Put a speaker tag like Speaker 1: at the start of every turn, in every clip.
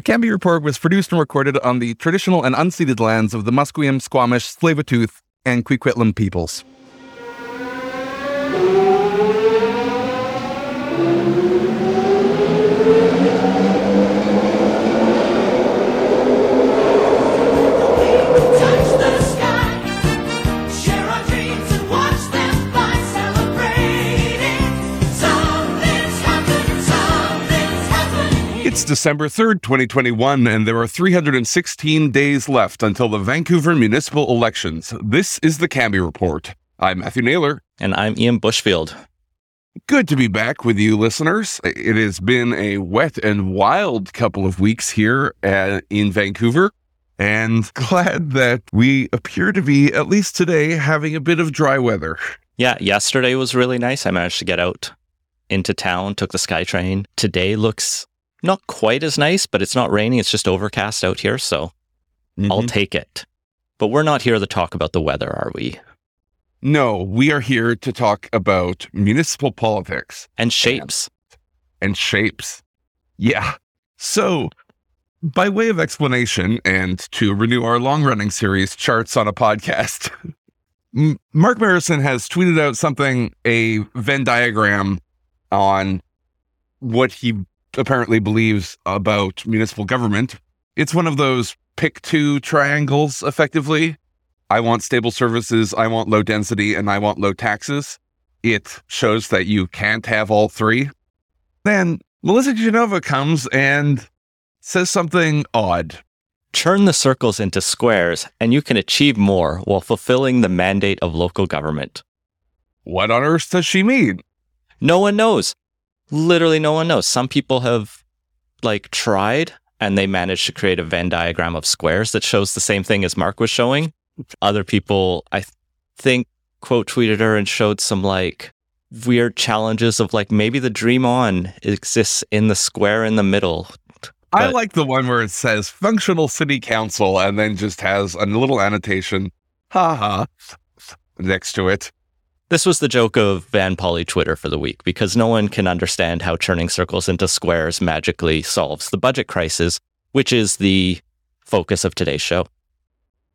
Speaker 1: The Cambie Report was produced and recorded on the traditional and unceded lands of the Musqueam, Squamish, Tsleil-Waututh, and Coquitlam peoples. It's December 3rd, 2021, and there are 316 days left until the Vancouver municipal elections. This is the Cambie Report. I'm Matthew Naylor.
Speaker 2: And I'm Ian Bushfield.
Speaker 1: Good to be back with you, listeners. It has been a wet and wild couple of weeks here uh, in Vancouver, and glad that we appear to be, at least today, having a bit of dry weather.
Speaker 2: Yeah, yesterday was really nice. I managed to get out into town, took the SkyTrain. Today looks not quite as nice, but it's not raining. It's just overcast out here. So I'll
Speaker 1: Mhm.
Speaker 2: take it. But we're not here to talk about the weather, are we?
Speaker 1: No, we are here to talk about municipal politics.
Speaker 2: And shapes.
Speaker 1: and shapes. Yeah. So, by way of explanation and to renew our long running series, Charts on a Podcast, Mark Marissen has tweeted out something, a Venn diagram on what he apparently believes about municipal government. It's one of those pick two triangles, effectively. I want stable services, I want low density, and I want low taxes. It shows that you can't have all three. Then Melissa Genova comes and says something odd.
Speaker 2: Turn the circles into squares, and you can achieve more while fulfilling the mandate of local government.
Speaker 1: What on earth does she mean?
Speaker 2: No one knows. Literally, no one knows. Some people have like tried and they managed to create a Venn diagram of squares that shows the same thing as Mark was showing. Other people, I th- think, quote tweeted her and showed some like weird challenges of like maybe the dream on exists in the square in the middle.
Speaker 1: I like the one where it says functional city council and then just has a little annotation, ha ha, next to it.
Speaker 2: This was the joke of VanPoli Twitter for the week because no one can understand how turning circles into squares magically solves the budget crisis, which is the focus of today's show.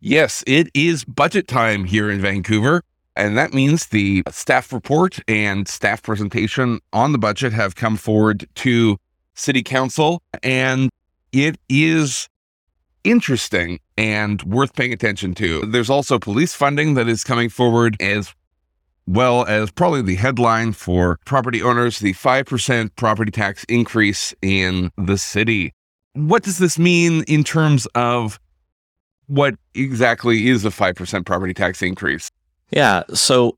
Speaker 1: Yes, it is budget time here in Vancouver. And that means the staff report and staff presentation on the budget have come forward to City Council. And it is interesting and worth paying attention to. There's also police funding that is coming forward as well as probably the headline for property owners the 5% property tax increase in the city. What does this mean in terms of what exactly is a 5% property tax increase?
Speaker 2: Yeah. So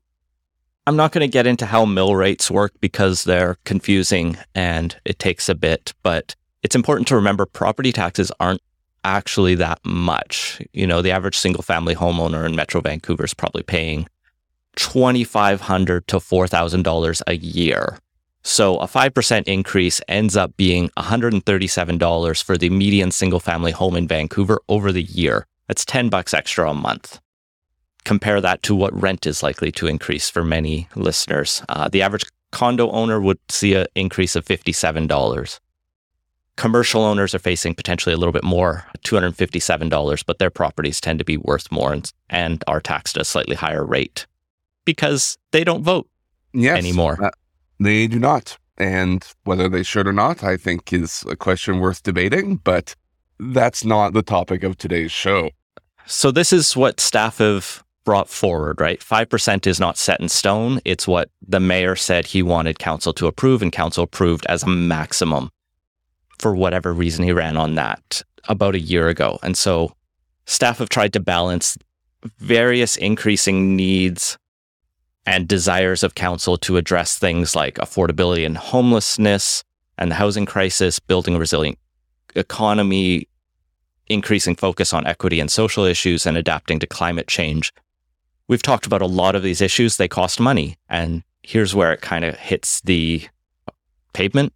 Speaker 2: I'm not going to get into how mill rates work because they're confusing and it takes a bit, but it's important to remember property taxes aren't actually that much. You know, the average single family homeowner in Metro Vancouver is probably paying 2,500 to $4,000 a year. So a 5% increase ends up being $137 for the median single family home in Vancouver over the year. That's 10 bucks extra a month compare that to what rent is likely to increase for many listeners. Uh, the average condo owner would see an increase of $57. Commercial owners are facing potentially a little bit more, $257, but their properties tend to be worth more and, and are taxed at a slightly higher rate because they don't vote
Speaker 1: Yes.
Speaker 2: anymore.
Speaker 1: Uh, They do not. And whether they should or not, I think is a question worth debating, but that's not the topic of today's show.
Speaker 2: So this is what staff have brought forward, right? 5% is not set in stone. It's what the mayor said he wanted council to approve and council approved as a maximum for whatever reason he ran on that about a year ago. And so staff have tried to balance various increasing needs and desires of council to address things like affordability and homelessness and the housing crisis, building a resilient economy, increasing focus on equity and social issues, and adapting to climate change. We've talked about a lot of these issues. They cost money. And here's where it kind of hits the pavement,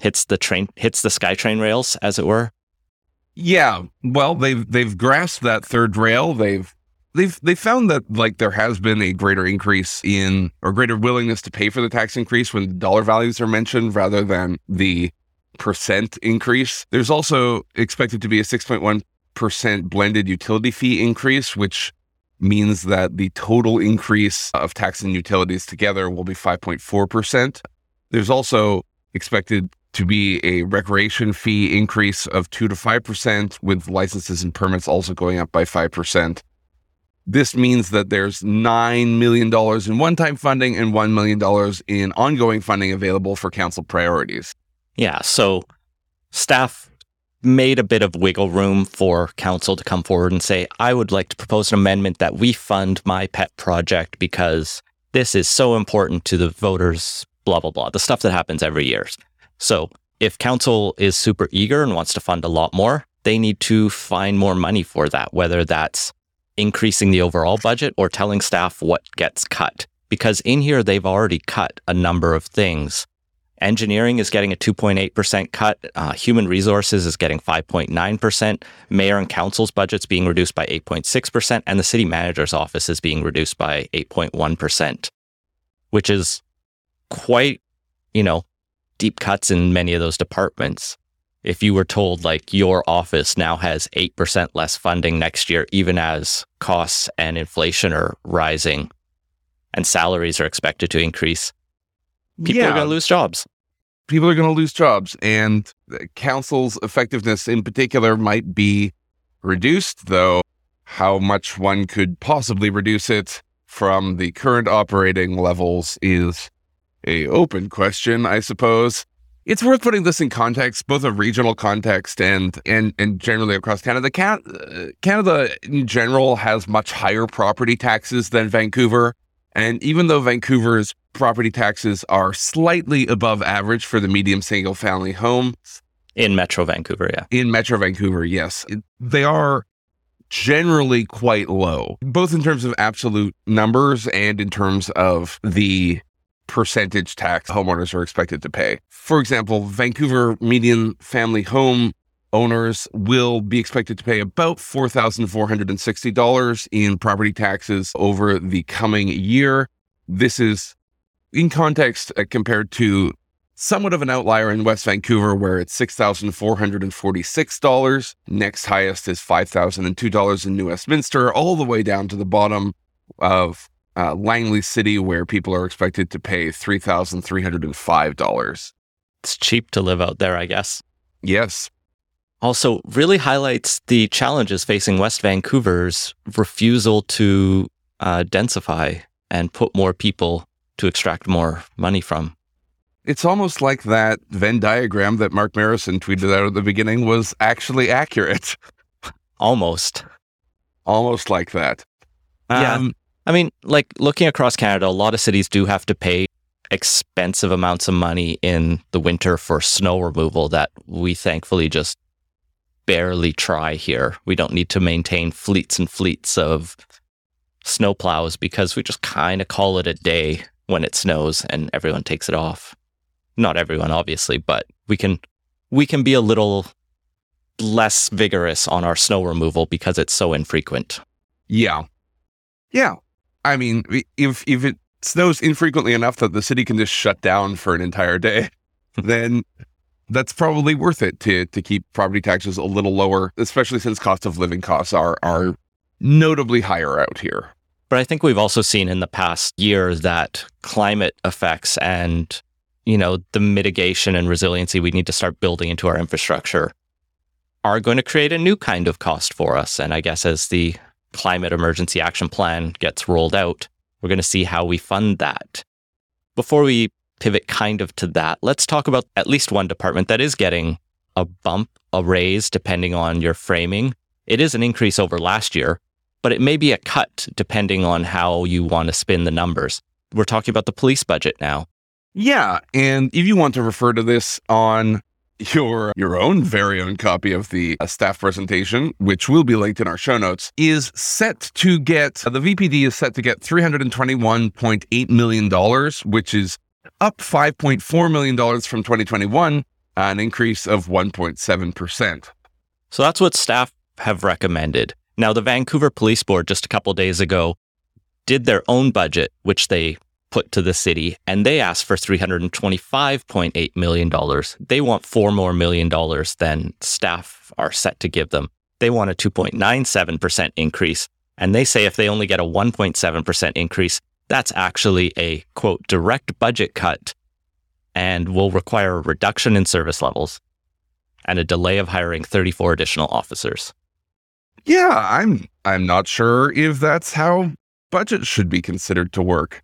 Speaker 2: hits the train, hits the SkyTrain rails, as it were.
Speaker 1: Yeah, well, they've they've grasped that third rail. They've they've they found that like there has been a greater increase in or greater willingness to pay for the tax increase when dollar values are mentioned rather than the percent increase. There's also expected to be a 6.1% blended utility fee increase, which means that the total increase of tax and utilities together will be 5.4%. There's also expected to be a recreation fee increase of 2 to 5%, with licenses and permits also going up by 5%. This means that there's $9 million in one time funding and $1 million in ongoing funding available for council priorities.
Speaker 2: Yeah. So staff made a bit of wiggle room for council to come forward and say, I would like to propose an amendment that we fund my pet project because this is so important to the voters, blah, blah, blah, the stuff that happens every year. So if council is super eager and wants to fund a lot more, they need to find more money for that, whether that's increasing the overall budget or telling staff what gets cut. Because in here, they've already cut a number of things. Engineering is getting a 2.8% cut. Uh, human resources is getting 5.9%. Mayor and council's budget's being reduced by 8.6%. And the city manager's office is being reduced by 8.1%, which is quite, you know, deep cuts in many of those departments. If you were told like your office now has 8% less funding next year, even as costs and inflation are rising and salaries are expected to increase, people are going to lose jobs.
Speaker 1: people are going to lose jobs and the council's effectiveness in particular might be reduced though how much one could possibly reduce it from the current operating levels is a open question i suppose it's worth putting this in context both a regional context and and and generally across canada. Can- uh, canada in general has much higher property taxes than vancouver. And even though Vancouver's property taxes are slightly above average for the medium single family home
Speaker 2: In Metro Vancouver, yeah.
Speaker 1: in Metro Vancouver, yes, they are generally quite low, both in terms of absolute numbers and in terms of the percentage tax homeowners are expected to pay. For example, Vancouver median family home owners will be expected to pay about $4,460 in property taxes over the coming year. This is in context uh, compared to somewhat of an outlier in West Vancouver where it's $6,446. Next highest is $5,002 in New Westminster, all the way down to the bottom of uh, Langley City where people are expected to pay $3,305.
Speaker 2: It's cheap to live out there, I guess.
Speaker 1: Yes.
Speaker 2: Also, really highlights the challenges facing West Vancouver's refusal to uh, densify and put more people to extract more money from.
Speaker 1: It's almost like that Venn diagram that Mark Marissen tweeted out at the beginning was actually accurate.
Speaker 2: Almost.
Speaker 1: Almost like that.
Speaker 2: Yeah. I mean, like looking across Canada, a lot of cities do have to pay expensive amounts of money in the winter for snow removal that we thankfully just barely try here. We don't need to maintain fleets and fleets of snow plows because we just kind of call it a day when it snows and everyone takes it off. Not everyone obviously, but we can we can be a little less vigorous on our snow removal because it's so infrequent.
Speaker 1: Yeah. Yeah. I mean, if if it snows infrequently enough that the city can just shut down for an entire day, then that's probably worth it to to keep property taxes a little lower, especially since cost of living costs are are notably higher out here.
Speaker 2: But I think we've also seen in the past year that climate effects and you know the mitigation and resiliency we need to start building into our infrastructure are going to create a new kind of cost for us. And I guess as the climate emergency action plan gets rolled out, we're going to see how we fund that. Before we pivot kind of to that, let's talk about at least one department that is getting a bump, a raise, depending on your framing. It is an increase over last year, but it may be a cut depending on how you want to spin the numbers. We're talking about the police budget now.
Speaker 1: Yeah, and if you want to refer to this on your your own very own copy of the uh, staff presentation, which will be linked in our show notes, is set to get uh, the VPD is set to get three hundred and twenty one point eight million dollars, which is up five point four million dollars from twenty twenty one, an increase of one point seven percent.
Speaker 2: So that's what staff have recommended. Now, the Vancouver Police Board just a couple days ago did their own budget, which they put to the city, and they asked for $325.8 million. They want four more million dollars than staff are set to give them. They want a 2.97% increase. And they say if they only get a 1.7% increase, that's actually a quote direct budget cut and will require a reduction in service levels and a delay of hiring 34 additional officers.
Speaker 1: Yeah, I'm I'm not sure if that's how budget should be considered to work.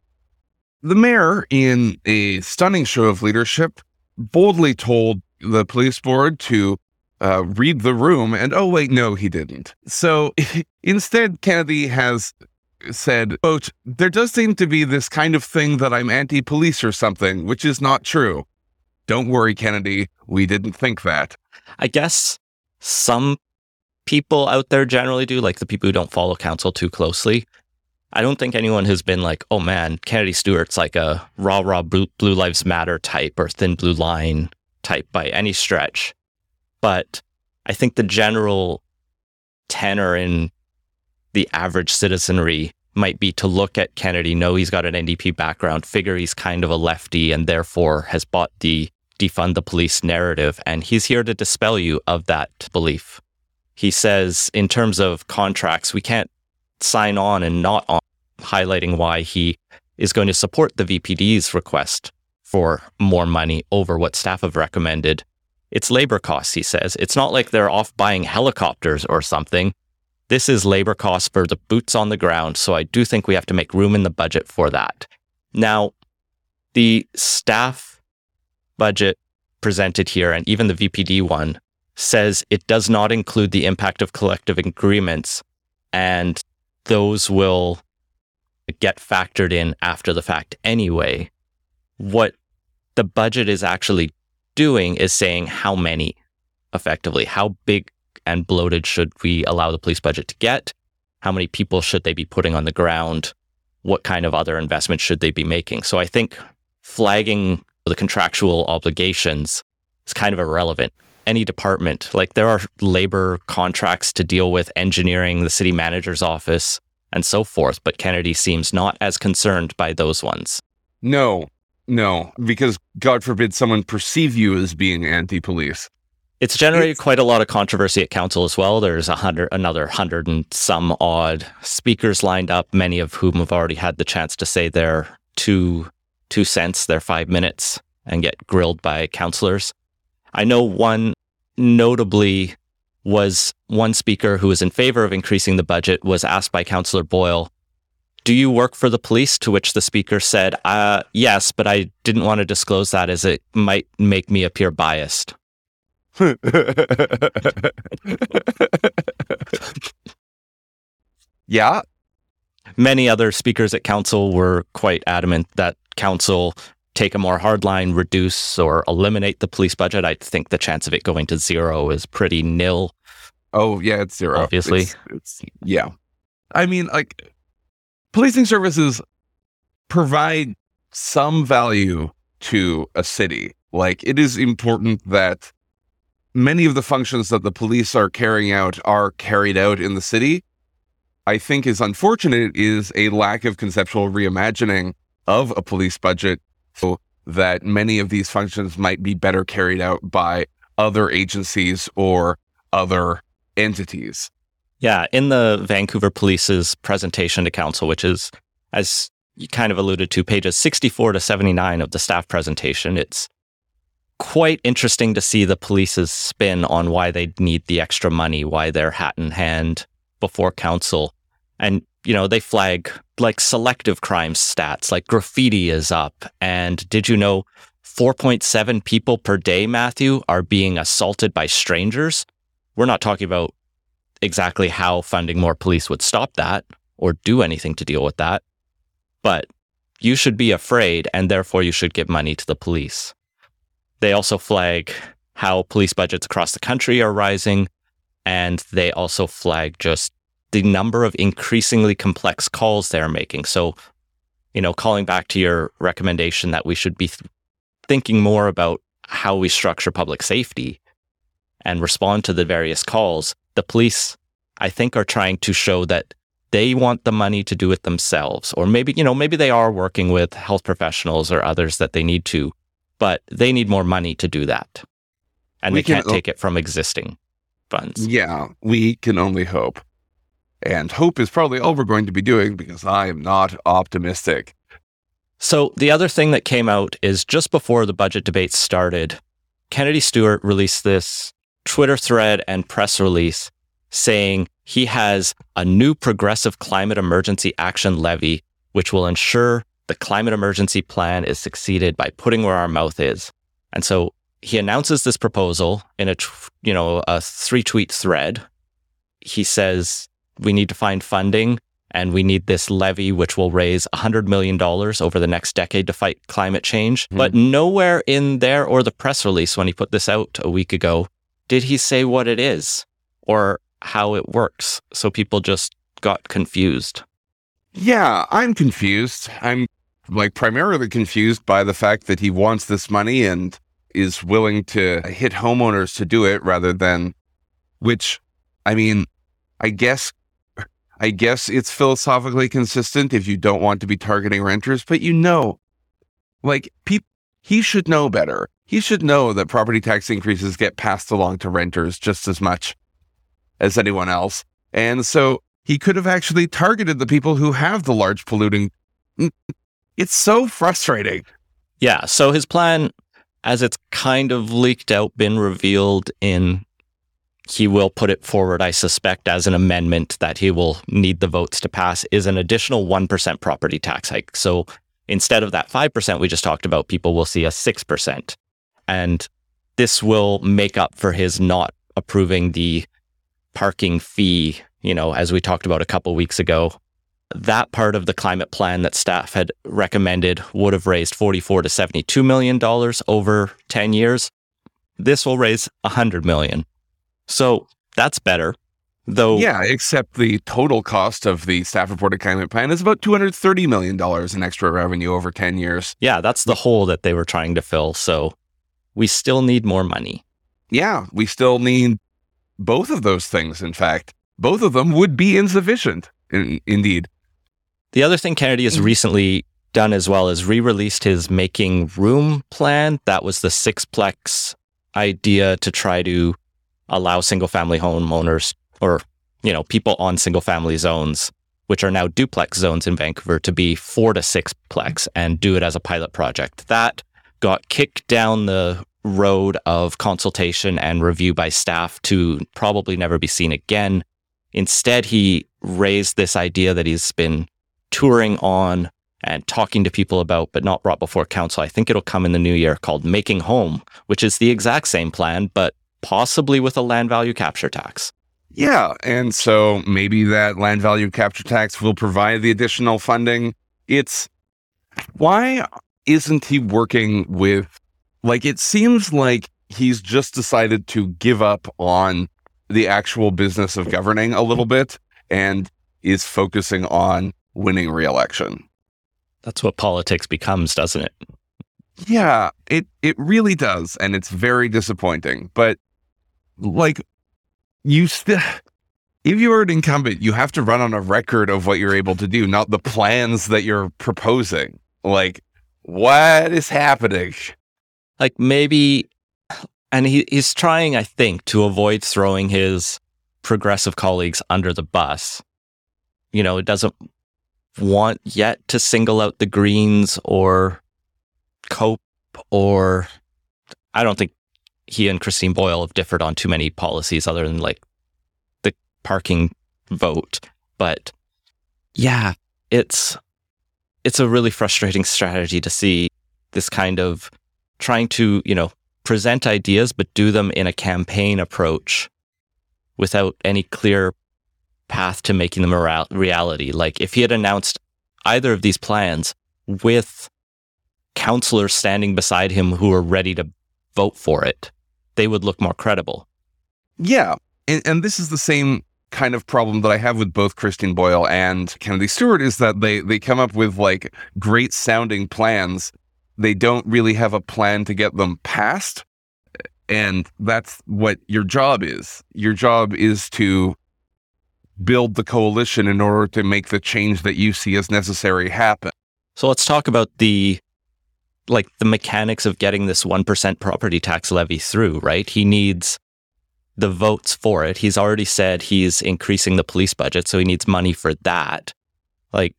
Speaker 1: The mayor, in a stunning show of leadership, boldly told the police board to uh, read the room, and oh wait, no, he didn't. So instead, Kennedy has said, "quote There does seem to be this kind of thing that I'm anti-police or something, which is not true. Don't worry, Kennedy, we didn't think that."
Speaker 2: I guess some people out there generally do, like the people who don't follow council too closely. I don't think anyone has been like, oh man, Kennedy Stewart's like a rah rah blue, blue lives matter type or thin blue line type by any stretch. But I think the general tenor in the average citizenry might be to look at Kennedy, know he's got an NDP background, figure he's kind of a lefty and therefore has bought the defund the police narrative. And he's here to dispel you of that belief. He says, in terms of contracts, we can't sign on and not highlighting why he is going to support the VPD's request for more money over what staff have recommended. It's labor costs, he says. It's not like they're off buying helicopters or something. This is labor costs for the boots on the ground. So I do think we have to make room in the budget for that. Now, the staff budget presented here, and even the VPD one, says it does not include the impact of collective agreements, and those will get factored in after the fact anyway. What the budget is actually doing is saying how many effectively, how big and bloated should we allow the police budget to get? How many people should they be putting on the ground? What kind of other investments should they be making? So I think flagging the contractual obligations is kind of irrelevant. Any department, like there are labor contracts to deal with engineering, the city manager's office, and so forth, but Kennedy seems not as concerned by those ones.
Speaker 1: No, no, because God forbid someone perceive you as being anti-police.
Speaker 2: It's generated
Speaker 1: It's-
Speaker 2: quite a lot of controversy at council as well. There's a hundred, another hundred and some odd speakers lined up, many of whom have already had the chance to say their two two cents, their five minutes, and get grilled by councillors. I know one notably was one speaker who was in favor of increasing the budget was asked by Councillor Boyle, "Do you work for the police?" To which the speaker said, uh, "Yes, but I didn't want to disclose that as it might make me appear biased."
Speaker 1: yeah,
Speaker 2: Many other speakers at council were quite adamant that council take a more hardline, reduce or eliminate the police budget. I think the chance of it going to zero is pretty nil.
Speaker 1: Oh yeah, it's zero.
Speaker 2: Obviously.
Speaker 1: it's, it's yeah. I mean, like policing services provide some value to a city. Like it is important that many of the functions that the police are carrying out are carried out in the city. I think is unfortunate is a lack of conceptual reimagining of a police budget so that many of these functions might be better carried out by other agencies or other entities.
Speaker 2: Yeah, in the Vancouver Police's presentation to council, which is, as you kind of alluded to, pages 64 to 79 of the staff presentation, it's quite interesting to see the police's spin on why they need the extra money, why they're hat in hand before council. And, you know, they flag like selective crime stats, like graffiti is up. And did you know 4.7 people per day, Matthew, are being assaulted by strangers? We're not talking about exactly how funding more police would stop that or do anything to deal with that. But you should be afraid, and therefore you should give money to the police. They also flag how police budgets across the country are rising, and they also flag just the number of increasingly complex calls they're making. So, you know, calling back to your recommendation that we should be th- thinking more about how we structure public safety and respond to the various calls, the police, I think, are trying to show that they want the money to do it themselves. Or maybe, you know, maybe they are working with health professionals or others that they need to, but they need more money to do that. And
Speaker 1: We
Speaker 2: they
Speaker 1: can-
Speaker 2: can't take it from existing funds.
Speaker 1: Yeah, we can only hope. And hope is probably all we're going to be doing because I am not optimistic.
Speaker 2: So the other thing that came out is just before the budget debates started, Kennedy Stewart released this Twitter thread and press release saying he has a new progressive climate emergency action levy, which will ensure the climate emergency plan is succeeded by putting where our mouth is. And so he announces this proposal in a you know a three tweet thread. He says we need to find funding and we need this levy which will raise $100 million over the next decade to fight climate change.
Speaker 1: Mhm.
Speaker 2: But nowhere in there or the press release when he put this out a week ago did he say what it is or how it works. So people just got confused.
Speaker 1: Yeah, I'm confused. I'm like primarily confused by the fact that he wants this money and is willing to hit homeowners to do it rather than which I mean, I guess I guess it's philosophically consistent if you don't want to be targeting renters, but you know like peop he should know better. He should know that property tax increases get passed along to renters just as much as anyone else. And so he could have actually targeted the people who have the large polluting. It's so frustrating.
Speaker 2: Yeah. So his plan, as it's kind of leaked out, been revealed in, he will put it forward, I suspect, as an amendment that he will need the votes to pass, is an additional 1% property tax hike. So instead of that 5% we just talked about, people will see a 6%. And this will make up for his not approving the parking fee, you know, as we talked about a couple weeks ago that part of the climate plan that staff had recommended would have raised 44 to 72 million dollars over 10 years this will raise 100 million so that's better though
Speaker 1: Yeah, except the total cost of the staff reported climate plan is about $230 million in extra revenue over 10 years.
Speaker 2: yeah that's the hole that they were trying to fill so we still need more money
Speaker 1: Yeah, we still need both of those things, in fact. Both of them would be insufficient, in, indeed.
Speaker 2: The other thing Kennedy has
Speaker 1: Mhm.
Speaker 2: recently done as well is re-released his making room plan. That was the sixplex idea to try to allow single family homeowners or you know people on single family zones which are now duplex zones in Vancouver to be 4 to 6plex and do it as a pilot project. That got kicked down the road of consultation and review by staff to probably never be seen again. Instead, he raised this idea that he's been touring on and talking to people about, but not brought before council. I think it'll come in the new year called Making Home, which is the exact same plan, but possibly with a land value capture tax.
Speaker 1: Yeah, and so maybe that land value capture tax will provide the additional funding. It's why isn't he working with like it seems like he's just decided to give up on the actual business of governing a little bit and is focusing on winning re-election.
Speaker 2: That's what politics becomes, doesn't it?
Speaker 1: Yeah, it it really does, and it's very disappointing. But like, you still, if you are an incumbent, you have to run on a record of what you're able to do, not the plans that you're proposing. Like, what is happening?
Speaker 2: Like maybe, and he, he's trying, I think, to avoid throwing his progressive colleagues under the bus. You know, it doesn't want yet to single out the Greens or Cope or I don't think he and Christine Boyle have differed on too many policies other than like the parking vote. But yeah, it's it's a really frustrating strategy to see this kind of trying to, you know, present ideas but do them in a campaign approach without any clear path to making them a rea- reality. Like if he had announced either of these plans with counselors standing beside him who are ready to vote for it, they would look more credible.
Speaker 1: Yeah, and, and this is the same kind of problem that I have with both Christine Boyle and Kennedy Stewart is that they they come up with like great sounding plans. They don't really have a plan to get them passed. And that's what your job is. Your job is to build the coalition in order to make the change that you see as necessary happen.
Speaker 2: So let's talk about the like the mechanics of getting this 1% property tax levy through, right? He needs the votes for it. He's already said he's increasing the police budget, so he needs money for that. Like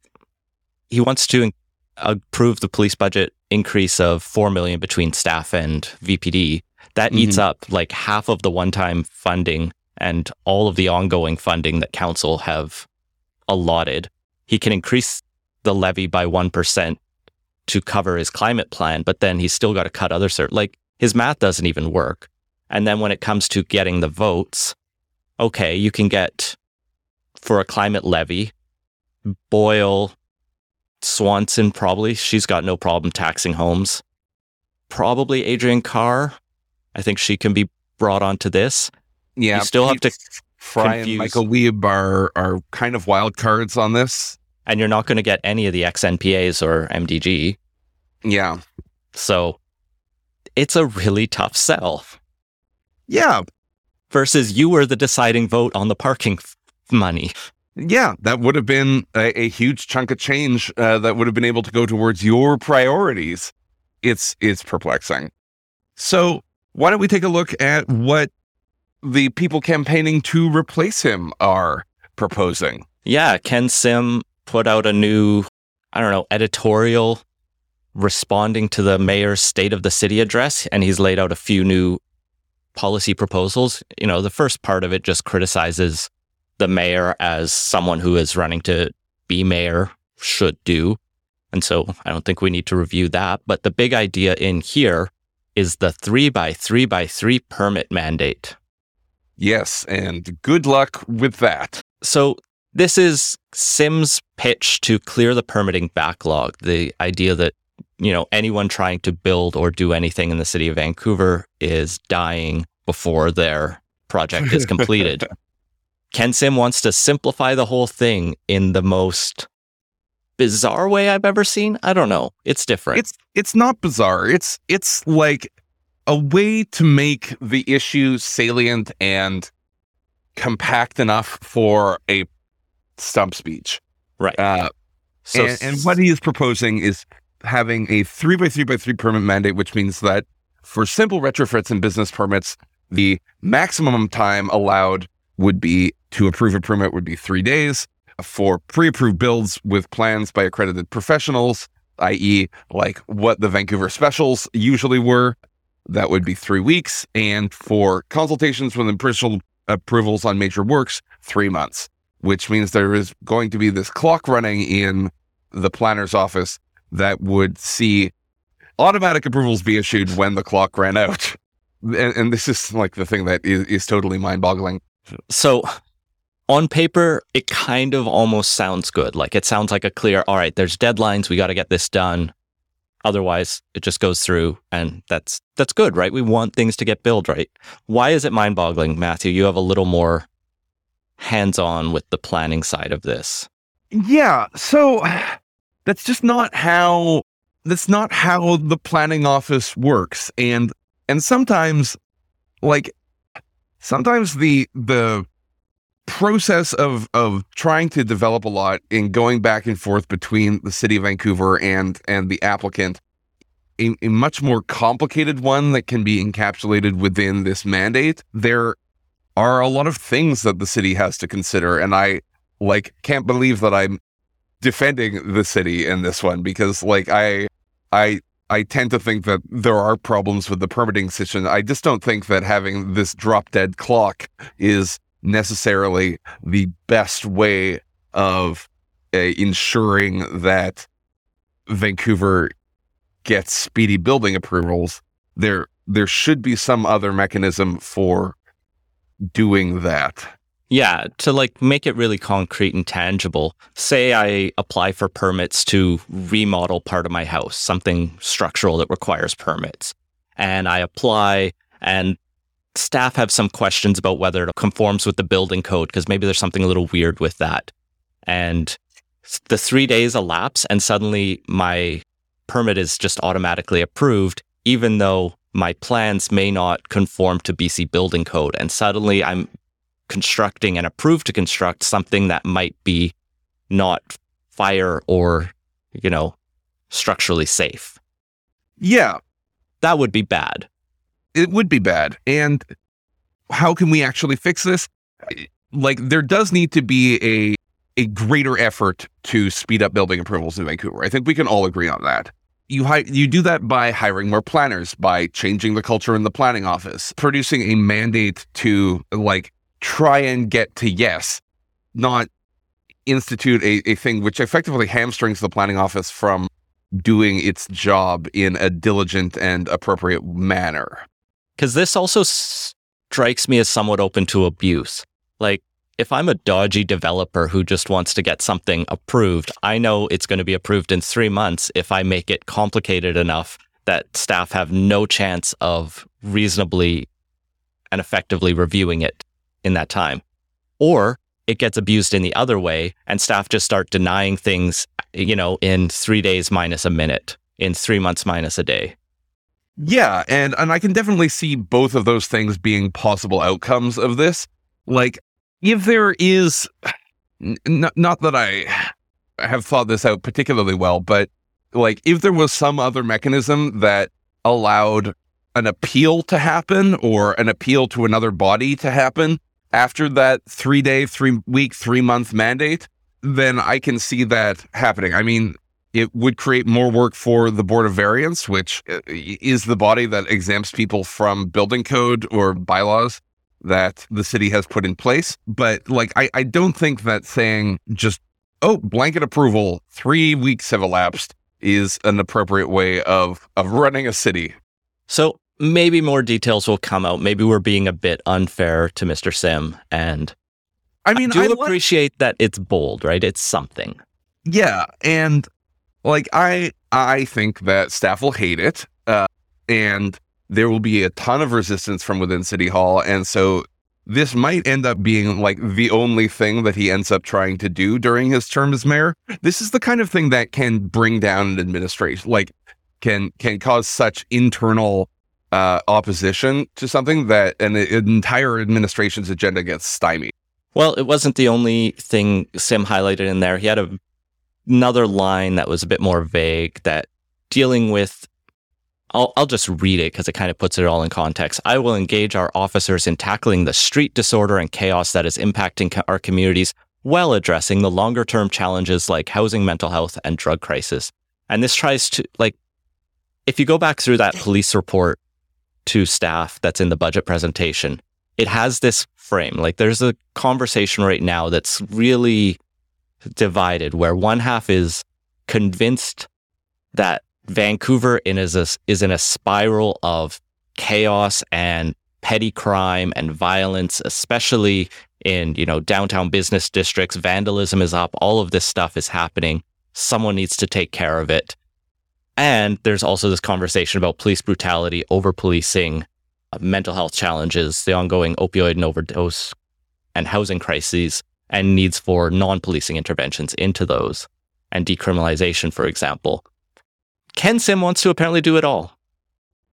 Speaker 2: he wants to in- approve the police budget increase of 4 million between staff and VPD. That mm-hmm. eats up like half of the one-time funding and all of the ongoing funding that council have allotted. He can increase the levy by 1% to cover his climate plan, but then he's still got to cut other cert. Like his math doesn't even work. And then when it comes to getting the votes, okay, you can get for a climate levy, Boyle, Swanson, probably. She's got no problem taxing homes. Probably Adriane Carr. I think she can be brought onto this.
Speaker 1: Yeah,
Speaker 2: You still have to
Speaker 1: Fry and Michael Wiebe are are kind of wild cards on this.
Speaker 2: And you're not going to get any of the XNPAs or MDG.
Speaker 1: Yeah,
Speaker 2: So it's a really tough sell.
Speaker 1: yeah,
Speaker 2: versus you were the deciding vote on the parking f- money.
Speaker 1: yeah. That would have been a, a huge chunk of change uh, that would have been able to go towards your priorities. It's it's perplexing. So why don't we take a look at what the people campaigning to replace him are proposing?
Speaker 2: Yeah, Ken Sim put out a new, I don't know, editorial responding to the mayor's State of the City address, and he's laid out a few new policy proposals. You know, the first part of it just criticizes the mayor as someone who is running to be mayor should do. And so I don't think we need to review that. But the big idea in here is the three by three by three permit mandate.
Speaker 1: Yes, and good luck with that.
Speaker 2: So this is Sim's pitch to clear the permitting backlog. The idea that you know anyone trying to build or do anything in the city of Vancouver is dying before their project is completed. Ken Sim wants to simplify the whole thing in the most bizarre way I've ever seen. I don't know. It's different.
Speaker 1: It's it's not bizarre. It's it's like a way to make the issue salient and compact enough for a stump speech.
Speaker 2: right.
Speaker 1: Uh,
Speaker 2: so
Speaker 1: and, and what he is proposing is having a three by three by three permit mandate, which means that for simple retrofits and business permits, the maximum time allowed would be to approve a permit would be three days. For pre-approved builds with plans by accredited professionals, i.e., like what the Vancouver specials usually were, that would be three weeks. And for consultations with official approvals on major works, three months which means there is going to be this clock running in the planner's office that would see automatic approvals be issued when the clock ran out. And, and this is like the thing that is, is totally mind boggling.
Speaker 2: So on paper, it kind of almost sounds good. Like it sounds like a clear, all right, there's deadlines, we got to get this done. Otherwise, it just goes through and that's that's good, right? We want things to get built, right? Why is it mind-boggling, Matthew? You have a little more hands-on with the planning side of this.
Speaker 1: Yeah. So that's just not how that's not how the planning office works. And and sometimes like sometimes the the process of of trying to develop a lot and going back and forth between the city of Vancouver and and the applicant a, a much more complicated one that can be encapsulated within this mandate there are a lot of things that the city has to consider and i like can't believe that i'm defending the city in this one because like i i i tend to think that there are problems with the permitting system. I just don't think that having this drop dead clock is necessarily the best way of uh, ensuring that vancouver gets speedy building approvals. There there should be some other mechanism for doing that
Speaker 2: Yeah, to like make it really concrete and tangible. Say I apply for permits to remodel part of my house, something structural that requires permits. And I apply and staff have some questions about whether it conforms with the building code because maybe there's something a little weird with that. And the 3 days elapse and suddenly my permit is just automatically approved even though my plans may not conform to BC building code and suddenly I'm constructing and approved to construct something that might be not fire or, you know, structurally safe.
Speaker 1: Yeah,
Speaker 2: That would be bad.
Speaker 1: it would be bad. And how can we actually fix this? Like, there does need to be a a greater effort to speed up building approvals in Vancouver. I think we can all agree on that. You you do that by hiring more planners, by changing the culture in the planning office, producing a mandate to like try and get to yes, not institute a, a thing which effectively hamstrings the planning office from doing its job in a diligent and appropriate manner.
Speaker 2: Because this also strikes me as somewhat open to abuse. Like, if I'm a dodgy developer who just wants to get something approved, I know it's going to be approved in three months if I make it complicated enough that staff have no chance of reasonably and effectively reviewing it in that time. Or it gets abused in the other way and staff just start denying things, you know, in three days minus a minute, in three months minus a day.
Speaker 1: Yeah, and and I can definitely see both of those things being possible outcomes of this. Like if there is n- not that I have thought this out particularly well, but like if there was some other mechanism that allowed an appeal to happen or an appeal to another body to happen after that 3-day, 3-week, 3-month mandate, then I can see that happening. I mean, it would create more work for the Board of Variance, which uh, is the body that exempts people from building code or bylaws that the city has put in place. But like, I, I don't think that saying just, oh, blanket approval, three weeks have elapsed is an appropriate way of, of running a city.
Speaker 2: So maybe more details will come out. Maybe we're being a bit unfair to Mr. Sim. And
Speaker 1: I mean,
Speaker 2: do
Speaker 1: I like-
Speaker 2: appreciate that it's bold, right? It's something.
Speaker 1: Yeah, and like I I think that staff will hate it, uh, and there will be a ton of resistance from within City Hall, and so this might end up being like the only thing that he ends up trying to do during his term as mayor. This is the kind of thing that can bring down an administration, like can can cause such internal uh, opposition to something that an, an entire administration's agenda gets stymied.
Speaker 2: Well, it wasn't the only thing Sim highlighted in there. He had a, another line that was a bit more vague that dealing with. I'll, I'll just read it because it kind of puts it all in context. I will engage our officers in tackling the street disorder and chaos that is impacting co- our communities while addressing the longer term challenges like housing, mental health, and drug crisis. And this tries to, like, if you go back through that police report to staff that's in the budget presentation, it has this frame. Like there's a conversation right now that's really divided where one half is convinced that Vancouver is a, is in a spiral of chaos and petty crime and violence, especially in, you know, downtown business districts. Vandalism is up. All of this stuff is happening. Someone needs to take care of it. And there's also this conversation about police brutality, over policing, uh, mental health challenges, the ongoing opioid and overdose and housing crises, and needs for non policing interventions into those, and decriminalization, for example. Ken Sim wants to apparently do it all.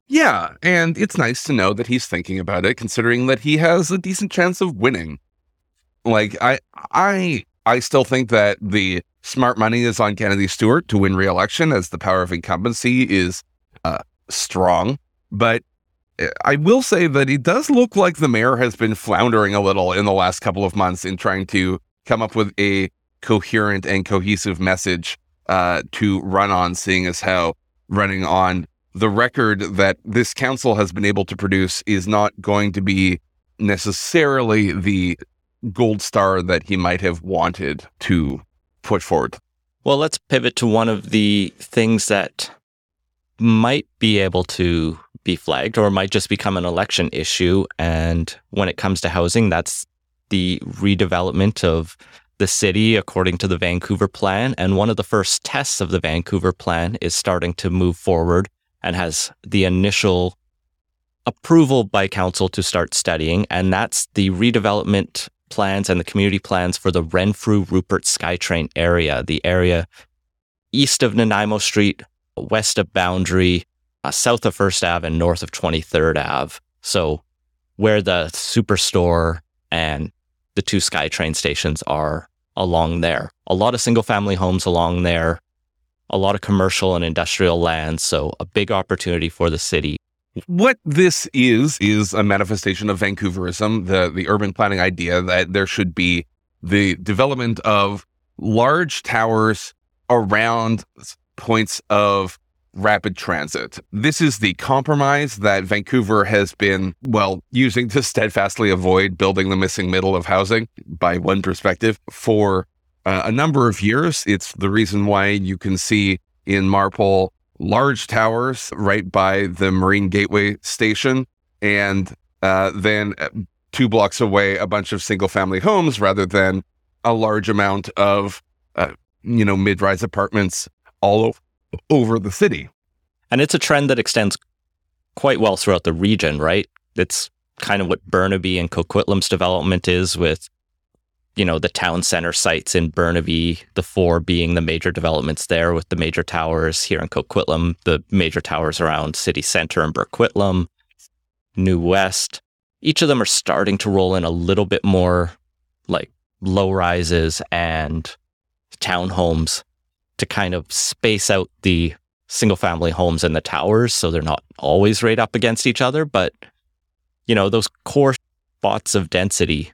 Speaker 1: Yeah, and it's nice to know that he's thinking about it, considering that he has a decent chance of winning. Like I, I, I still think that the smart money is on Kennedy Stewart to win re-election, as the power of incumbency is uh, strong. But uh, I will say that it does look like the mayor has been floundering a little in the last couple of months in trying to come up with a coherent and cohesive message uh, to run on, seeing as how running on the record that this council has been able to produce is not going to be necessarily the gold star that he might have wanted to put forward.
Speaker 2: Well, let's pivot to one of the things that might be able to be flagged or might just become an election issue. And when it comes to housing, that's the redevelopment of the city according to the Vancouver plan. And one of the first tests of the Vancouver plan is starting to move forward and has the initial approval by council to start studying. And that's the redevelopment plans and the community plans for the Renfrew Rupert SkyTrain area, the area east of Nanaimo Street, west of Boundary, uh, south of First Ave, and north of 23rd Ave. So, where the Superstore and the two SkyTrain stations are along there. A lot of single family homes along there, a lot of commercial and industrial land. So a big opportunity for the city.
Speaker 1: What this is is a manifestation of Vancouverism, the the urban planning idea that there should be the development of large towers around points of rapid transit. This is the compromise that Vancouver has been, well, using to steadfastly avoid building the missing middle of housing by one perspective for uh, a number of years. It's the reason why you can see in Marpole large towers right by the Marine Gateway station, and uh, then uh, two blocks away, a bunch of single family homes rather than a large amount of, uh, you know, mid rise apartments all o- over the city.
Speaker 2: And it's a trend that extends quite well throughout the region, right? It's kind of what Burnaby and Coquitlam's development is with, you know, the town center sites in Burnaby, the four being the major developments there with the major towers here in Coquitlam, the major towers around city center and Burquitlam, New West. Each of them are starting to roll in a little bit more like low rises and townhomes to kind of space out the single family homes and the towers so they're not always right up against each other but you know those core spots of density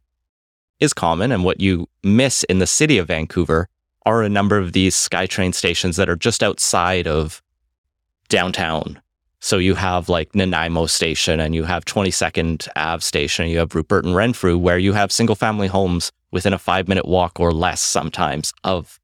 Speaker 2: is common and what you miss in the city of Vancouver are a number of these SkyTrain stations that are just outside of downtown. So you have like Nanaimo station and you have 22nd Ave station and you have Rupert and Renfrew where you have single family homes within a 5 minute walk or less sometimes of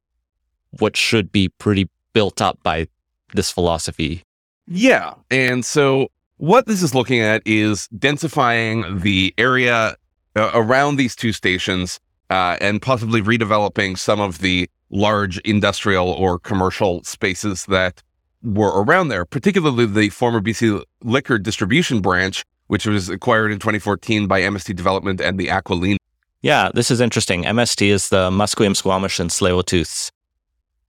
Speaker 2: what should be pretty built up by this philosophy.
Speaker 1: Yeah. And so what this is looking at is densifying the area uh, around these two stations uh, and possibly redeveloping some of the large industrial or commercial spaces that were around there, particularly the former BC Liquor Distribution Branch, which was acquired in 2014 by MST Development and the Aquilini.
Speaker 2: Yeah, this is interesting. MST is the Musqueam, Squamish, and Tsleil-Waututh's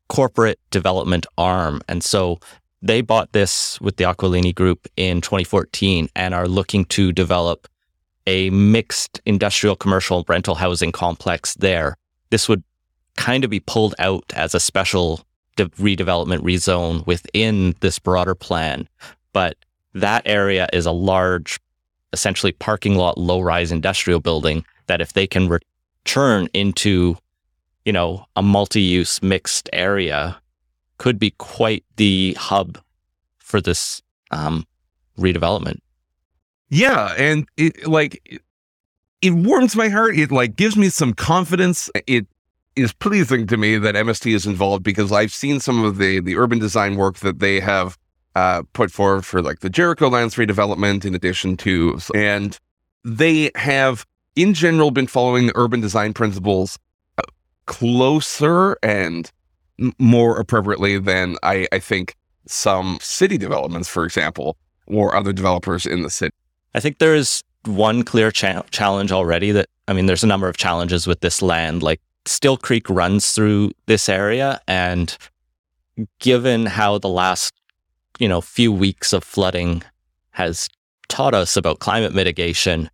Speaker 2: corporate development arm. And so they bought this with the Aquilini Group in 2014 and are looking to develop a mixed industrial commercial rental housing complex there. This would kind of be pulled out as a special de- redevelopment rezone within this broader plan. But that area is a large, essentially parking lot, low rise industrial building that if they can return into, you know, a multi use mixed area, could be quite the hub for this um, redevelopment.
Speaker 1: Yeah, and it like it, warms my heart. It like gives me some confidence. It is pleasing to me that MST is involved because I've seen some of the the urban design work that they have uh, put forward for like the Jericho lands redevelopment, in addition to, and they have in general been following the urban design principles closer and more appropriately than I, I think some city developments, for example, or other developers in the city.
Speaker 2: I think there is one clear cha- challenge already that, I mean, there's a number of challenges with this land. Like Still Creek runs through this area. And given how the last, you know, few weeks of flooding has taught us about climate mitigation,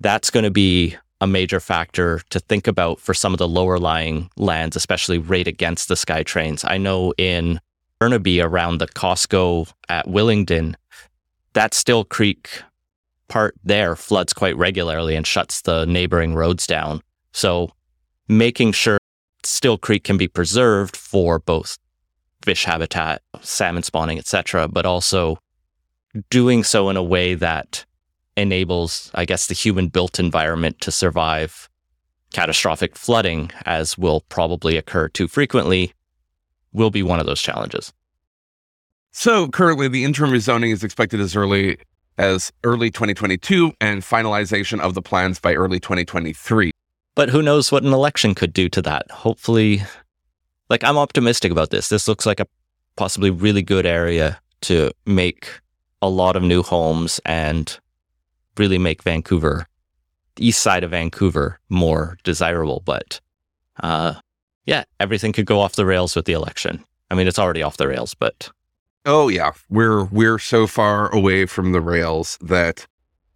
Speaker 2: that's going to be a major factor to think about for some of the lower lying lands, especially right against the SkyTrains. I know in Burnaby around the Costco at Willingdon, that Still Creek part there floods quite regularly and shuts the neighboring roads down. So making sure Still Creek can be preserved for both fish habitat, salmon spawning, etc., but also doing so in a way that enables, I guess, the human built environment to survive catastrophic flooding, as will probably occur too frequently, will be one of those challenges.
Speaker 1: So currently, the interim rezoning is expected as early as early 2022 and finalization of the plans by early 2023.
Speaker 2: But who knows what an election could do to that? Hopefully, like I'm optimistic about this. This looks like a possibly really good area to make a lot of new homes and really make Vancouver, the east side of Vancouver, more desirable. But uh, yeah, everything could go off the rails with the election. I mean, it's already off the rails, but
Speaker 1: Oh yeah, we're we're so far away from the rails that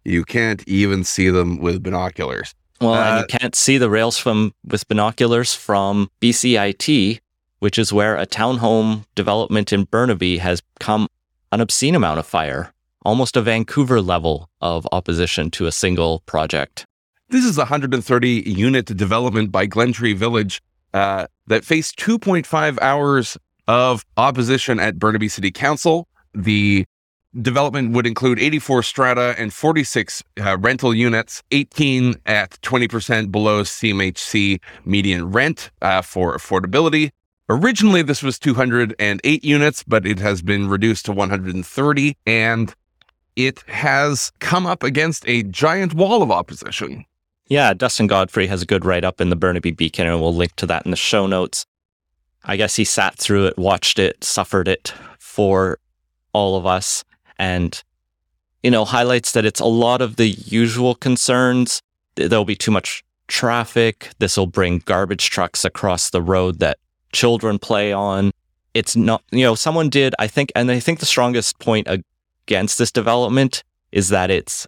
Speaker 1: you can't even see them with binoculars.
Speaker 2: Well, and
Speaker 1: Uh,
Speaker 2: you can't see the rails from with binoculars from BCIT, which is where a townhome development in Burnaby has come an obscene amount of fire, almost a Vancouver level of opposition to a single project.
Speaker 1: This is a 130 unit development by Glentree Village uh, that faced 2.5 hours of opposition at Burnaby City Council. The development would include 84 strata and 46 uh, rental units, 18 at 20% below CMHC median rent uh, for affordability. Originally, this was 208 units, but it has been reduced to 130, and it has come up against a giant wall of opposition.
Speaker 2: Yeah, Dustin Godfrey has a good write up in the Burnaby Beacon, and we'll link to that in the show notes. I guess he sat through it, watched it, suffered it for all of us, and, you know, highlights that it's a lot of the usual concerns. There'll be too much traffic. This will bring garbage trucks across the road that children play on. It's not, you know, someone did, I think, and I think the strongest point uh, against this development is that it's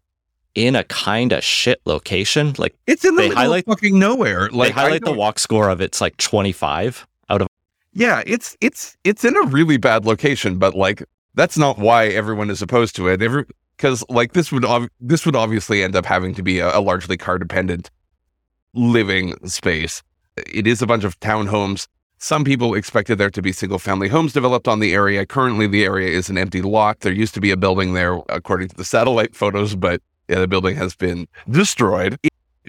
Speaker 2: in a kind of shit location. Like
Speaker 1: It's in the middle
Speaker 2: highlight-
Speaker 1: of fucking nowhere. Like
Speaker 2: they highlight the walk score of it's like 25 out of
Speaker 1: Yeah, it's it's it's in a really bad location, but like that's not why everyone is opposed to it. Every because like this would ob- this would obviously end up having to be a, a largely car dependent living space. It is a bunch of townhomes. Some people expected there to be single family homes developed on the area. Currently, the area is an empty lot. There used to be a building there, according to the satellite photos, but yeah, the building has been destroyed.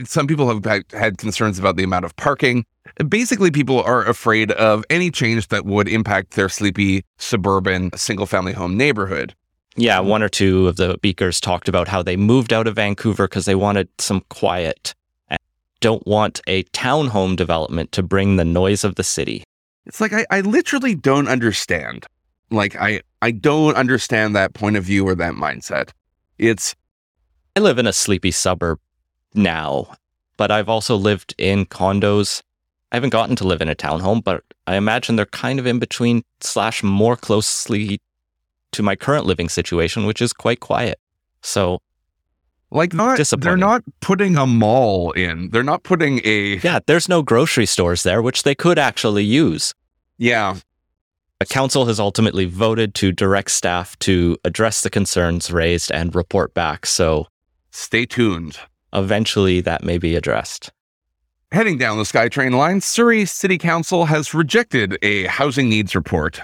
Speaker 1: Some people have had- concerns about the amount of parking. Basically, people are afraid of any change that would impact their sleepy suburban single family home neighborhood.
Speaker 2: yeah one or two of the beakers talked about how they moved out of vancouver because they wanted some quiet don't want a townhome development to bring the noise of the city
Speaker 1: It's like I, I literally don't understand. Like I I don't understand that point of view or that mindset. It's
Speaker 2: i live in a sleepy suburb now but i've also lived in condos i haven't gotten to live in a townhome but i imagine they're kind of in between slash more closely to my current living situation which is quite quiet so
Speaker 1: like not they're not putting a mall in. They're not putting a
Speaker 2: yeah there's no grocery stores there which they could actually use
Speaker 1: yeah.
Speaker 2: A council has ultimately voted to direct staff to address the concerns raised and report back. So
Speaker 1: Stay tuned.
Speaker 2: eventually that may be addressed.
Speaker 1: Heading down the SkyTrain line, Surrey City Council has rejected a housing needs report.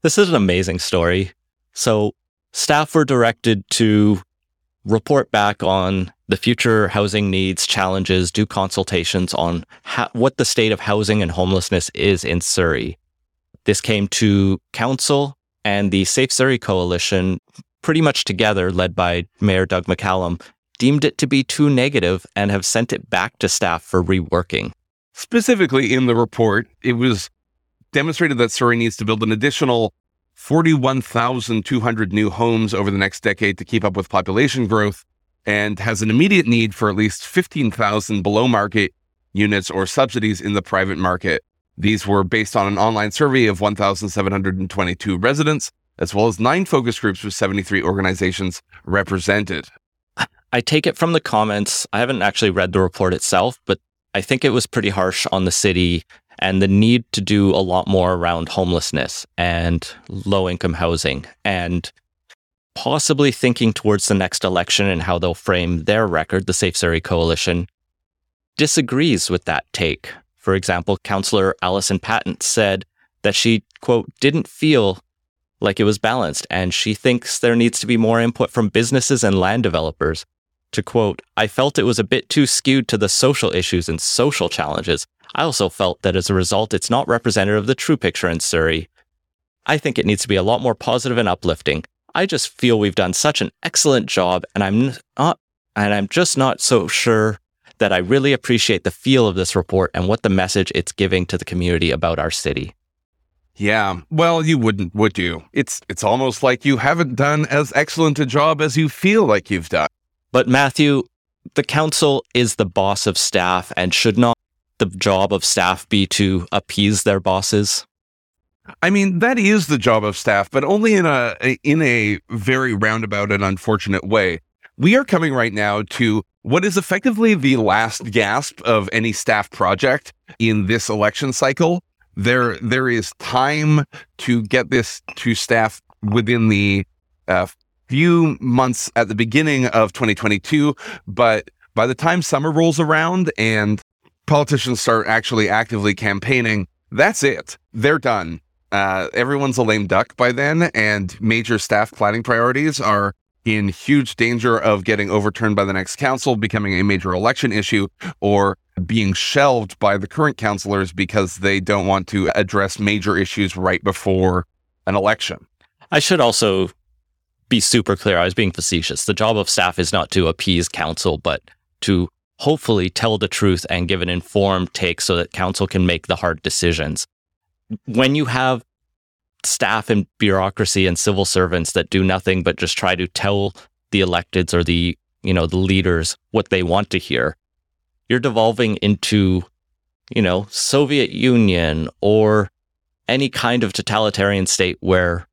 Speaker 2: This is an amazing story. So staff were directed to report back on the future housing needs, challenges, do consultations on what the state of housing and homelessness is in Surrey. This came to council and the Safe Surrey Coalition, pretty much together, led by Mayor Doug McCallum, deemed it to be too negative and have sent it back to staff for reworking.
Speaker 1: Specifically, in the report, it was demonstrated that Surrey needs to build an additional 41,200 new homes over the next decade to keep up with population growth and has an immediate need for at least 15,000 below market units or subsidies in the private market. These were based on an online survey of 1,722 residents, as well as nine focus groups with 73 organizations represented.
Speaker 2: I take it from the comments. I haven't actually read the report itself, but I think it was pretty harsh on the city and the need to do a lot more around homelessness and low income housing and possibly thinking towards the next election and how they'll frame their record. The Safe Surrey Coalition disagrees with that take. For example, Councillor Allison Patton said that she, quote, didn't feel like it was balanced, and she thinks there needs to be more input from businesses and land developers. To quote, I felt it was a bit too skewed to the social issues and social challenges. I also felt that as a result, it's not representative of the true picture in Surrey. I think it needs to be a lot more positive and uplifting. I just feel we've done such an excellent job, and I'm not, and I'm just not so sure that I really appreciate the feel of this report and what the message it's giving to the community about our city.
Speaker 1: Yeah, well, you wouldn't, would you? It's it's almost like you haven't done as excellent a job as you feel like you've done.
Speaker 2: But Matthew, the council is the boss of staff and should not the job of staff be to appease their bosses?
Speaker 1: I mean, that is the job of staff, but only in a in a very roundabout and unfortunate way. we are coming right now to what is effectively the last gasp of any staff project in this election cycle. There, there is time to get this to staff within the uh, few months at the beginning of 2022, but by the time summer rolls around and politicians start actually actively campaigning, that's it. They're done. Uh, everyone's a lame duck by then, and major staff planning priorities are in huge danger of getting overturned by the next council, becoming a major election issue, or being shelved by the current councilors because they don't want to address major issues right before an election.
Speaker 2: I should also be super clear. I was being facetious. The job of staff is not to appease council, but to hopefully tell the truth and give an informed take so that council can make the hard decisions. When you have staff and bureaucracy and civil servants that do nothing but just try to tell the electeds or the, you know, the leaders what they want to hear, you're devolving into, you know, Soviet Union or any kind of totalitarian state where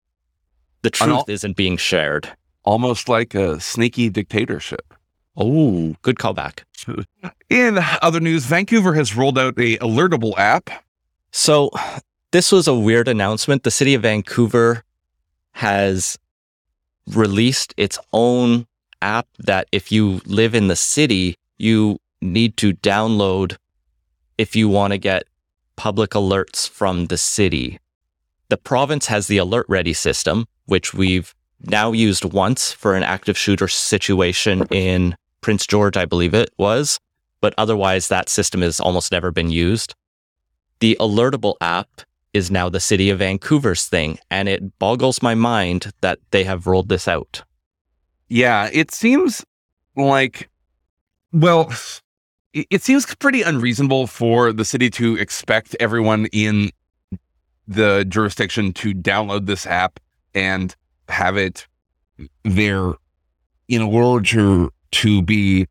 Speaker 2: the truth
Speaker 1: all-
Speaker 2: isn't being shared.
Speaker 1: Almost like a sneaky dictatorship.
Speaker 2: Oh, good callback.
Speaker 1: In other news, Vancouver has rolled out a alertable app.
Speaker 2: So, this was a weird announcement. The city of Vancouver has released its own app that if you live in the city, you need to download if you want to get public alerts from the city. The province has the Alert Ready system, which we've now used once for an active shooter situation in Prince George, I believe it was, but otherwise that system has almost never been used. The Alertable app is now the city of Vancouver's thing, and it boggles my mind that they have rolled this out.
Speaker 1: Yeah, it seems like, well, it seems pretty unreasonable for the city to expect everyone in the jurisdiction to download this app and have it there in order to, to be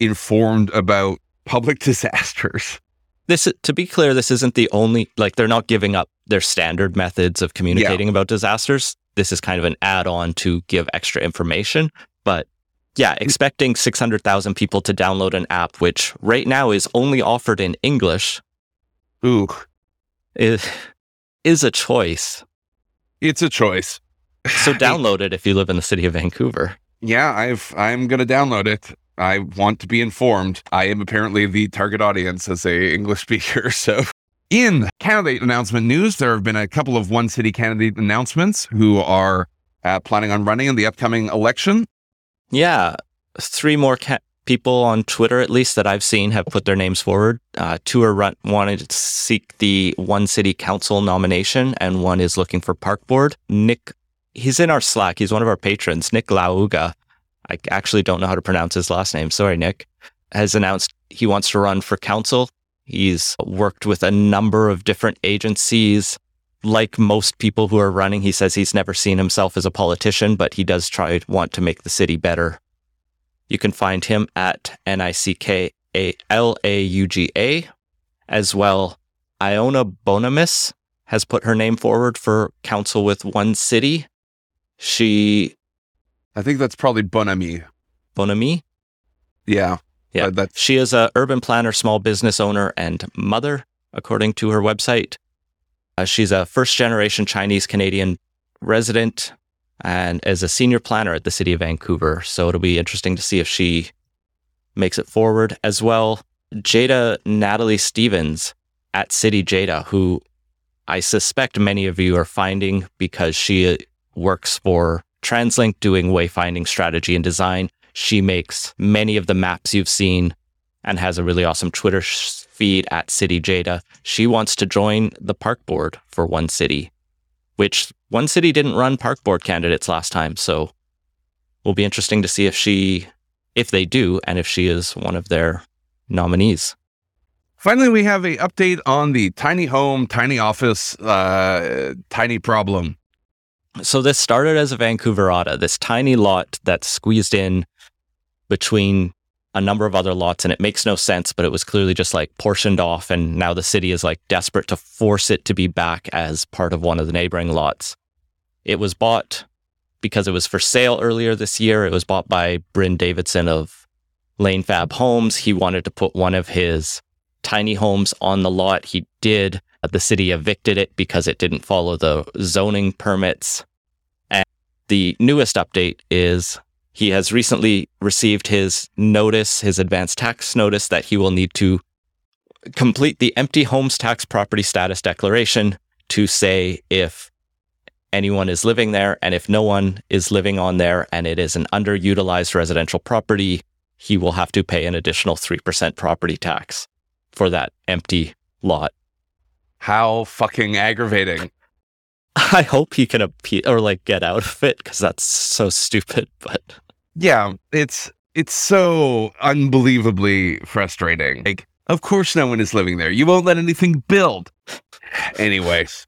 Speaker 1: informed about public disasters.
Speaker 2: This, to be clear, this isn't the only, like, they're not giving up their standard methods of communicating about disasters. This is kind of an add on to give extra information. But yeah, mm. expecting 600,000 people to download an app, which right now is only offered in English,
Speaker 1: Ooh,
Speaker 2: is, is a choice.
Speaker 1: It's a choice.
Speaker 2: So download it if you live in the city of Vancouver.
Speaker 1: Yeah, I've I'm gonna download it. I want to be informed. I am apparently the target audience as a English speaker. So, in candidate announcement news, there have been a couple of one city candidate announcements who are uh, planning on running in the upcoming election.
Speaker 2: Yeah, three more ca- people on Twitter, at least that I've seen, have put their names forward. Uh, two are run- wanting to seek the one city council nomination, and one is looking for park board. Nick, he's in our Slack. He's one of our patrons. Nick Lauga, I actually don't know how to pronounce his last name. Sorry, Nick. Has announced he wants to run for council. He's worked with a number of different agencies. Like most people who are running, he says he's never seen himself as a politician, but he does try want to make the city better. You can find him at N I C K A L A U G A. As well, Iona Bonamis has put her name forward for council with one city. She,
Speaker 1: I think that's probably Bonami.
Speaker 2: Bonami?
Speaker 1: Yeah,
Speaker 2: Yeah.
Speaker 1: Uh, that's
Speaker 2: She is a urban planner, small business owner, and mother, according to her website. Uh, she's a first generation Chinese Canadian resident and is a senior planner at the city of Vancouver. So it'll be interesting to see if she makes it forward as well. Jada Natalie Stevens at City Jada, who I suspect many of you are finding because she uh, works for TransLink doing wayfinding strategy and design. She makes many of the maps you've seen and has a really awesome Twitter feed at City Jada. She wants to join the park board for One City, which One City didn't run park board candidates last time. So will be interesting to see if she, if they do, and if she is one of their nominees.
Speaker 1: finally we have a update on the tiny home, tiny office, uh, tiny problem.
Speaker 2: So this started as a Vancouveratta, this tiny lot that's squeezed in between a number of other lots, and it makes no sense, but it was clearly just like portioned off, and now the city is like desperate to force it to be back as part of one of the neighboring lots. It was bought because it was for sale earlier this year. It was bought by Bryn Davidson of Lanefab Homes. He wanted to put one of his tiny homes on the lot. He did. The city evicted it because it didn't follow the zoning permits. And the newest update is he has recently received his notice, his advance tax notice, that he will need to complete the empty homes tax property status declaration to say if anyone is living there and if no one is living on there and it is an underutilized residential property, he will have to pay an additional 3% property tax for that empty lot.
Speaker 1: How fucking aggravating.
Speaker 2: I hope he can appeal or like get out of it because that's so stupid. But
Speaker 1: Yeah, it's it's so unbelievably frustrating. Like, of course no one is living there. You won't let anything build. Anyways.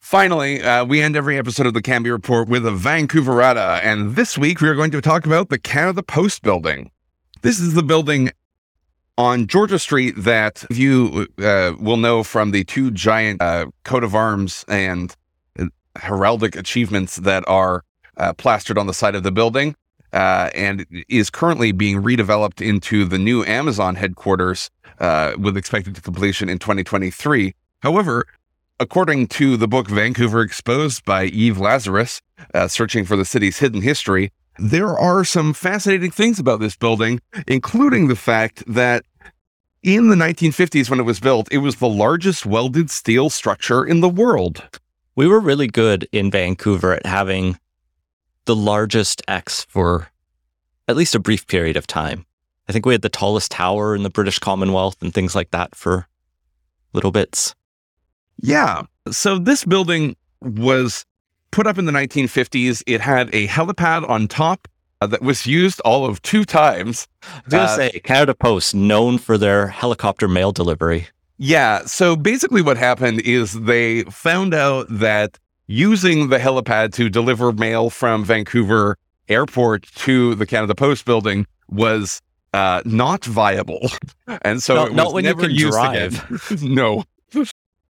Speaker 1: Finally, uh, we end every episode of the Cambie Report with a Vancouveratta, and this week we are going to talk about the Canada Post building. This is the building on Georgia Street that you uh, will know from the two giant uh, coat of arms and uh, heraldic achievements that are uh, plastered on the side of the building, uh, and is currently being redeveloped into the new Amazon headquarters, uh, with expected completion in 2023. However, according to the book Vancouver Exposed by Eve Lazarus, uh, searching for the city's hidden history, there are some fascinating things about this building, including the fact that in the 1950s, when it was built, it was the largest welded steel structure in the world.
Speaker 2: we were really good in Vancouver at having the largest X for at least a brief period of time. I think we had the tallest tower in the British Commonwealth and things like that for little bits.
Speaker 1: Yeah. So this building was put up in the 1950s. It had a helipad on top uh, that was used all of two times.
Speaker 2: I was gonna
Speaker 1: Uh,
Speaker 2: say Canada Post, known for their helicopter mail delivery.
Speaker 1: Yeah. So basically, what happened is they found out that using the helipad to deliver mail from Vancouver Airport to the Canada Post building was uh, not viable, and so
Speaker 2: No-
Speaker 1: it
Speaker 2: not
Speaker 1: was
Speaker 2: when you can
Speaker 1: used
Speaker 2: drive.
Speaker 1: no.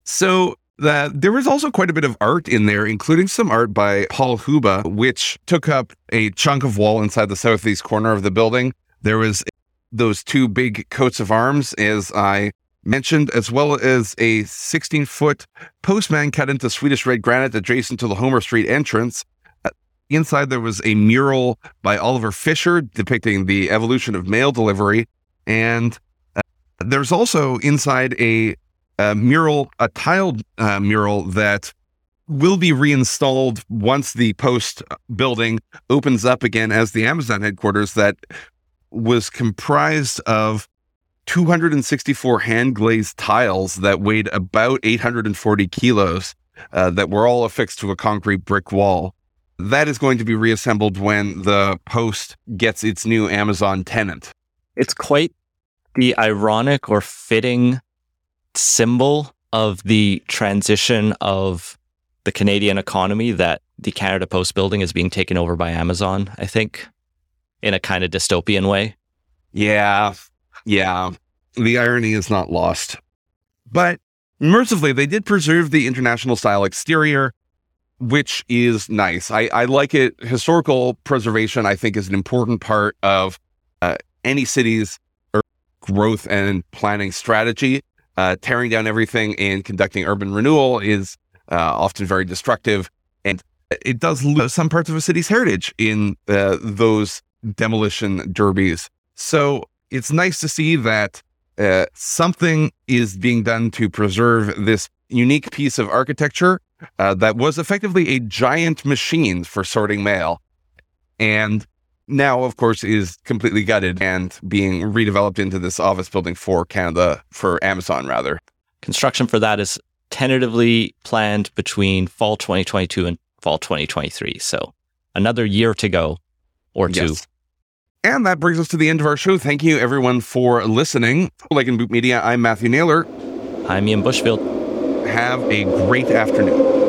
Speaker 1: So uh, there was also quite a bit of art in there, including some art by Paul Huba, which took up a chunk of wall inside the southeast corner of the building. There was those two big coats of arms, as I mentioned, as well as a 16 foot postman cut into Swedish red granite adjacent to the Homer Street entrance. Uh, Inside, there was a mural by Oliver Fisher depicting the evolution of mail delivery. And uh, there's also inside a, a mural, a tiled uh, mural that will be reinstalled once the post building opens up again as the Amazon headquarters that was comprised of 264 hand glazed tiles that weighed about 840 kilos uh, that were all affixed to a concrete brick wall. That is going to be reassembled when the post gets its new Amazon tenant.
Speaker 2: It's quite the ironic or fitting symbol of the transition of the Canadian economy that the Canada Post building is being taken over by Amazon, I think, in a kind of dystopian way.
Speaker 1: Yeah, yeah. The irony is not lost. But mercifully, they did preserve the international style exterior, which is nice. I, I like it. Historical preservation, I think, is an important part of uh, any city's growth and planning strategy. Uh, tearing down everything and conducting urban renewal is uh, often very destructive. And it does lose some parts of a city's heritage in uh, those demolition derbies. So it's nice to see that uh, something is being done to preserve this unique piece of architecture uh, that was effectively a giant machine for sorting mail. And now, of course, is completely gutted and being redeveloped into this office building for Canada, for Amazon, rather.
Speaker 2: Construction for that is tentatively planned between fall 2022 and fall 2023. So another year to go or two.
Speaker 1: Yes. And that brings us to the end of our show. Thank you, everyone, for listening. Like in Boot Media, I'm Matthew Naylor.
Speaker 2: I'm Ian Bushfield.
Speaker 1: Have a great afternoon.